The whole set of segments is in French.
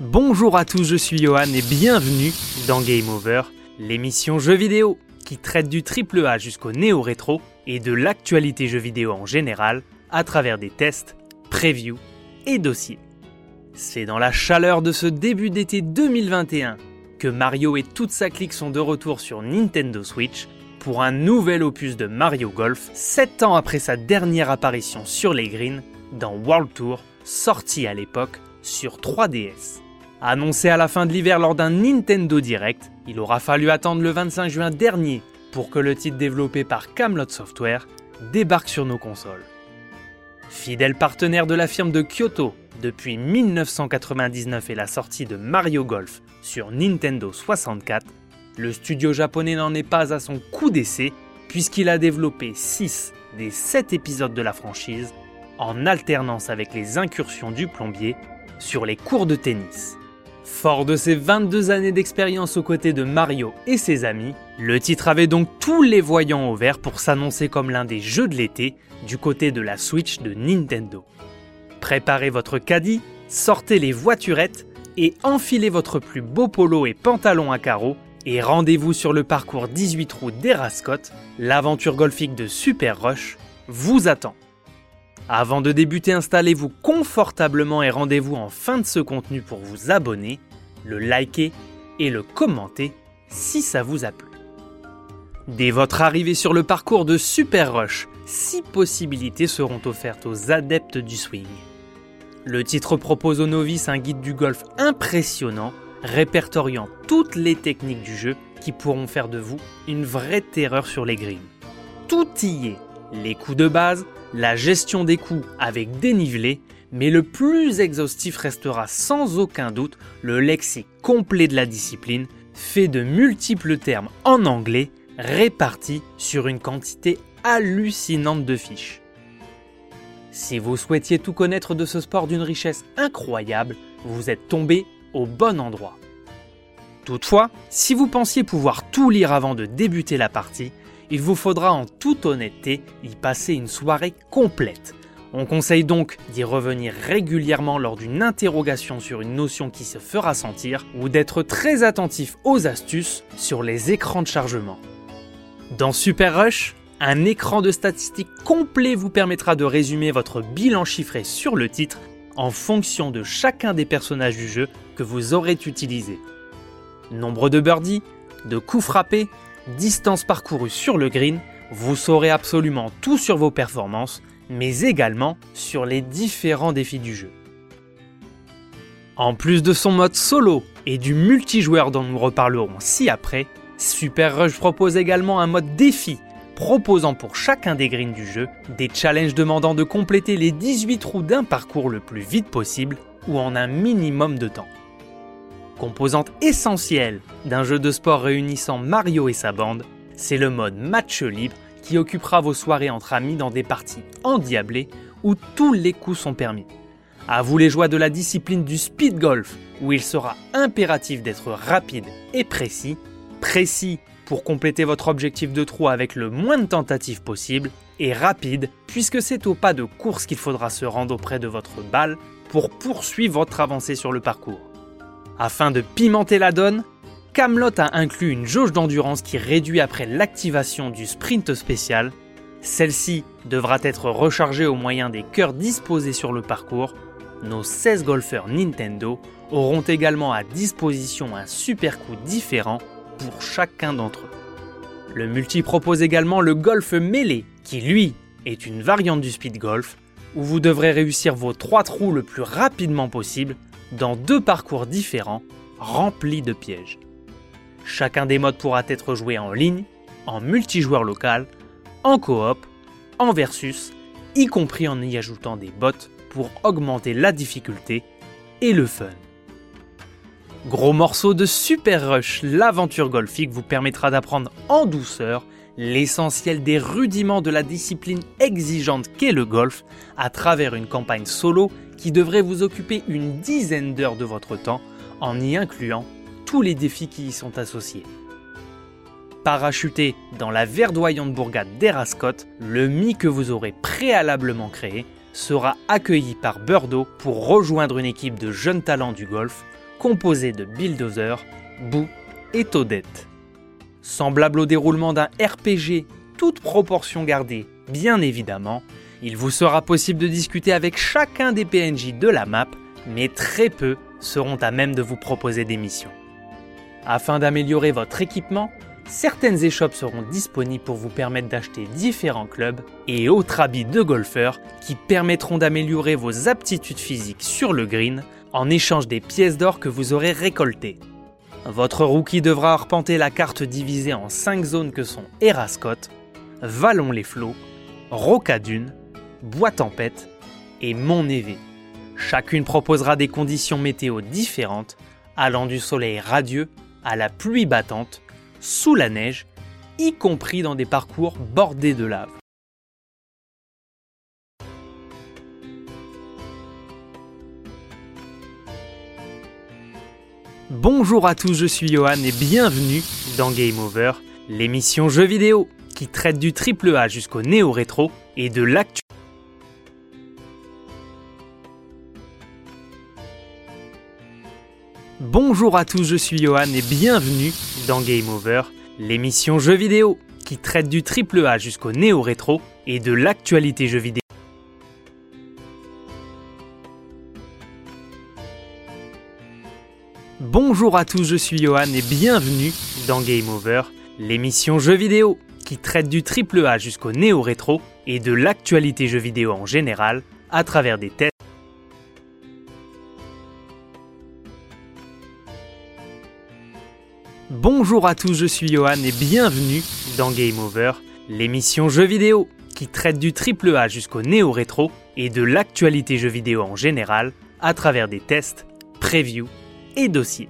Bonjour à tous, je suis Johan et bienvenue dans Game Over, l'émission jeux vidéo qui traite du triple A jusqu'au néo-rétro et de l'actualité jeux vidéo en général à travers des tests, previews et dossiers. C'est dans la chaleur de ce début d'été 2021 que Mario et toute sa clique sont de retour sur Nintendo Switch pour un nouvel opus de Mario Golf, 7 ans après sa dernière apparition sur les greens dans World Tour, sorti à l'époque sur 3DS. Annoncé à la fin de l'hiver lors d'un Nintendo Direct, il aura fallu attendre le 25 juin dernier pour que le titre développé par Camelot Software débarque sur nos consoles. Fidèle partenaire de la firme de Kyoto depuis 1999 et la sortie de Mario Golf sur Nintendo 64, le studio japonais n'en est pas à son coup d'essai puisqu'il a développé 6 des 7 épisodes de la franchise en alternance avec les incursions du plombier sur les cours de tennis. Fort de ses 22 années d'expérience aux côtés de Mario et ses amis, le titre avait donc tous les voyants au vert pour s'annoncer comme l'un des jeux de l'été du côté de la Switch de Nintendo. Préparez votre caddie, sortez les voiturettes et enfilez votre plus beau polo et pantalon à carreaux et rendez-vous sur le parcours 18 trous d'Erascot, l'aventure golfique de Super Rush vous attend. Avant de débuter, installez-vous confortablement et rendez-vous en fin de ce contenu pour vous abonner, le liker et le commenter si ça vous a plu. Dès votre arrivée sur le parcours de Super Rush, 6 possibilités seront offertes aux adeptes du swing. Le titre propose aux novices un guide du golf impressionnant, répertoriant toutes les techniques du jeu qui pourront faire de vous une vraie terreur sur les greens. Tout y est, les coups de base, la gestion des coups avec dénivelé, mais le plus exhaustif restera sans aucun doute le lexique complet de la discipline, fait de multiples termes en anglais répartis sur une quantité hallucinante de fiches. Si vous souhaitiez tout connaître de ce sport d'une richesse incroyable, vous êtes tombé au bon endroit. Toutefois, si vous pensiez pouvoir tout lire avant de débuter la partie, il vous faudra en toute honnêteté y passer une soirée complète. On conseille donc d'y revenir régulièrement lors d'une interrogation sur une notion qui se fera sentir ou d'être très attentif aux astuces sur les écrans de chargement. Dans Super Rush, un écran de statistiques complet vous permettra de résumer votre bilan chiffré sur le titre en fonction de chacun des personnages du jeu que vous aurez utilisé. Nombre de birdies, de coups frappés, distance parcourue sur le green, vous saurez absolument tout sur vos performances, mais également sur les différents défis du jeu. En plus de son mode solo et du multijoueur dont nous reparlerons ci-après, Super Rush propose également un mode défi, proposant pour chacun des greens du jeu des challenges demandant de compléter les 18 trous d'un parcours le plus vite possible ou en un minimum de temps. Composante essentielle d'un jeu de sport réunissant Mario et sa bande, c'est le mode match libre qui occupera vos soirées entre amis dans des parties endiablées où tous les coups sont permis. À vous les joies de la discipline du speed golf, où il sera impératif d'être rapide et précis, précis pour compléter votre objectif de trou avec le moins de tentatives possible, et rapide puisque c'est au pas de course qu'il faudra se rendre auprès de votre balle pour poursuivre votre avancée sur le parcours. Afin de pimenter la donne, Camelot a inclus une jauge d'endurance qui réduit après l'activation du sprint spécial. Celle-ci devra être rechargée au moyen des cœurs disposés sur le parcours. Nos 16 golfeurs Nintendo auront également à disposition un super coup différent pour chacun d'entre eux. Le multi propose également le golf mêlé, qui lui est une variante du speed golf, où vous devrez réussir vos trois trous le plus rapidement possible dans deux parcours différents remplis de pièges. Chacun des modes pourra être joué en ligne, en multijoueur local, en coop, en versus, y compris en y ajoutant des bots pour augmenter la difficulté et le fun. Gros morceau de Super Rush, l'aventure golfique vous permettra d'apprendre en douceur l'essentiel des rudiments de la discipline exigeante qu'est le golf à travers une campagne solo qui devrait vous occuper une dizaine d'heures de votre temps en y incluant tous les défis qui y sont associés. Parachuté dans la verdoyante bourgade d'Erascot, le Mi que vous aurez préalablement créé sera accueilli par Burdo pour rejoindre une équipe de jeunes talents du golf, composé de Bulldozer, Boo et Toadette. Semblable au déroulement d'un RPG, toute proportion gardée, bien évidemment, il vous sera possible de discuter avec chacun des PNJ de la map, mais très peu seront à même de vous proposer des missions. Afin d'améliorer votre équipement, certaines échoppes seront disponibles pour vous permettre d'acheter différents clubs et autres habits de golfeurs qui permettront d'améliorer vos aptitudes physiques sur le green en échange des pièces d'or que vous aurez récoltées. Votre rookie devra arpenter la carte divisée en 5 zones que sont Erascot, Vallon les Flots, Rocadune, Bois Tempête et Mont Névé. Chacune proposera des conditions météo différentes, allant du soleil radieux à la pluie battante, sous la neige, y compris dans des parcours bordés de lave. Bonjour à tous, je suis Johan et bienvenue dans Game Over, l'émission jeux vidéo qui traite du triple A jusqu'au néo-rétro et de l'actu. Bonjour à tous, je suis Johan et bienvenue dans Game Over, l'émission jeux vidéo qui traite du triple A jusqu'au néo-rétro et de l'actualité jeux vidéo. Bonjour à tous, je suis Johan et bienvenue dans Game Over, l'émission jeux vidéo qui traite du triple A jusqu'au néo-rétro et de l'actualité jeux vidéo en général à travers des tests. Bonjour à tous, je suis Johan et bienvenue dans Game Over, l'émission jeux vidéo qui traite du triple A jusqu'au néo-rétro et de l'actualité jeux vidéo en général à travers des tests, previews et dossiers.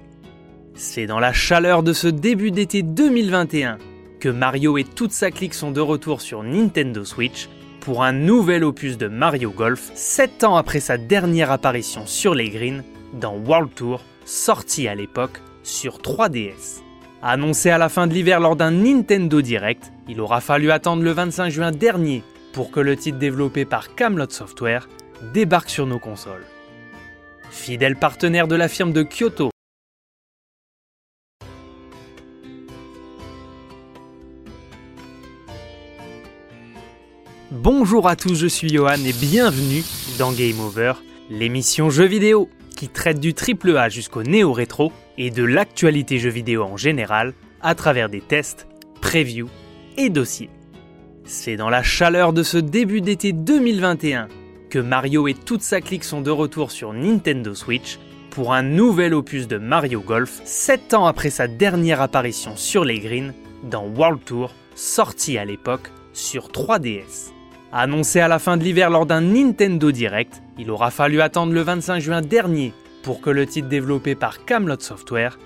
C'est dans la chaleur de ce début d'été 2021 que Mario et toute sa clique sont de retour sur Nintendo Switch pour un nouvel opus de Mario Golf, 7 ans après sa dernière apparition sur les greens dans World Tour, sorti à l'époque sur 3DS. Annoncé à la fin de l'hiver lors d'un Nintendo Direct, il aura fallu attendre le 25 juin dernier pour que le titre développé par Camelot Software débarque sur nos consoles. Fidèle partenaire de la firme de Kyoto, Bonjour à tous, je suis Johan et bienvenue dans Game Over, l'émission jeux vidéo qui traite du triple A jusqu'au néo-rétro et de l'actualité jeux vidéo en général à travers des tests, previews et dossiers. C'est dans la chaleur de ce début d'été 2021 que Mario et toute sa clique sont de retour sur Nintendo Switch pour un nouvel opus de Mario Golf, 7 ans après sa dernière apparition sur les greens dans World Tour, sorti à l'époque sur 3DS. Annoncé à la fin de l'hiver lors d'un Nintendo Direct, il aura fallu attendre le 25 juin dernier pour que le titre développé par Camelot Software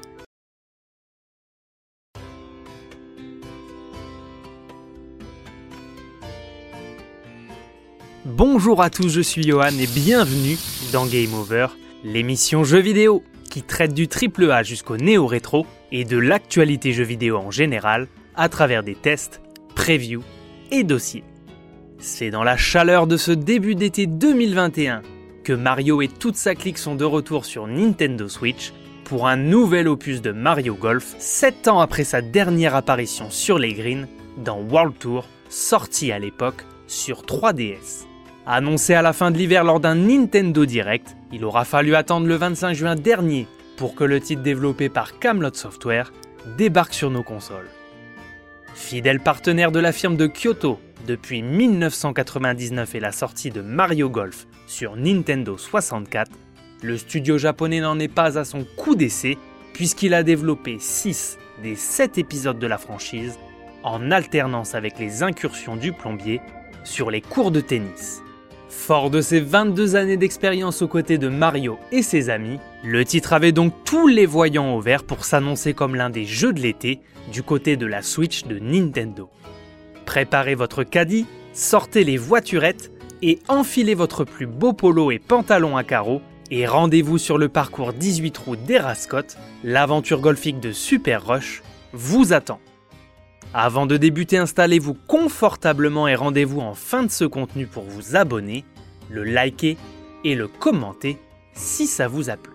Bonjour à tous, je suis Johan et bienvenue dans Game Over, l'émission jeux vidéo qui traite du triple A jusqu'au néo-rétro et de l'actualité jeux vidéo en général à travers des tests, previews et dossiers. C'est dans la chaleur de ce début d'été 2021 que Mario et toute sa clique sont de retour sur Nintendo Switch pour un nouvel opus de Mario Golf, 7 ans après sa dernière apparition sur les greens dans World Tour, sorti à l'époque sur 3DS. Annoncé à la fin de l'hiver lors d'un Nintendo Direct, il aura fallu attendre le 25 juin dernier pour que le titre développé par Camelot Software débarque sur nos consoles. Fidèle partenaire de la firme de Kyoto, depuis 1999 et la sortie de Mario Golf sur Nintendo 64, le studio japonais n'en est pas à son coup d'essai puisqu'il a développé 6 des 7 épisodes de la franchise en alternance avec les incursions du plombier sur les cours de tennis. Fort de ses 22 années d'expérience aux côtés de Mario et ses amis, le titre avait donc tous les voyants au vert pour s'annoncer comme l'un des jeux de l'été du côté de la Switch de Nintendo. Préparez votre caddie, sortez les voiturettes et enfilez votre plus beau polo et pantalon à carreaux et rendez-vous sur le parcours 18 roues d'Erascot, l'aventure golfique de Super Rush vous attend. Avant de débuter, installez-vous confortablement et rendez-vous en fin de ce contenu pour vous abonner, le liker et le commenter si ça vous a plu.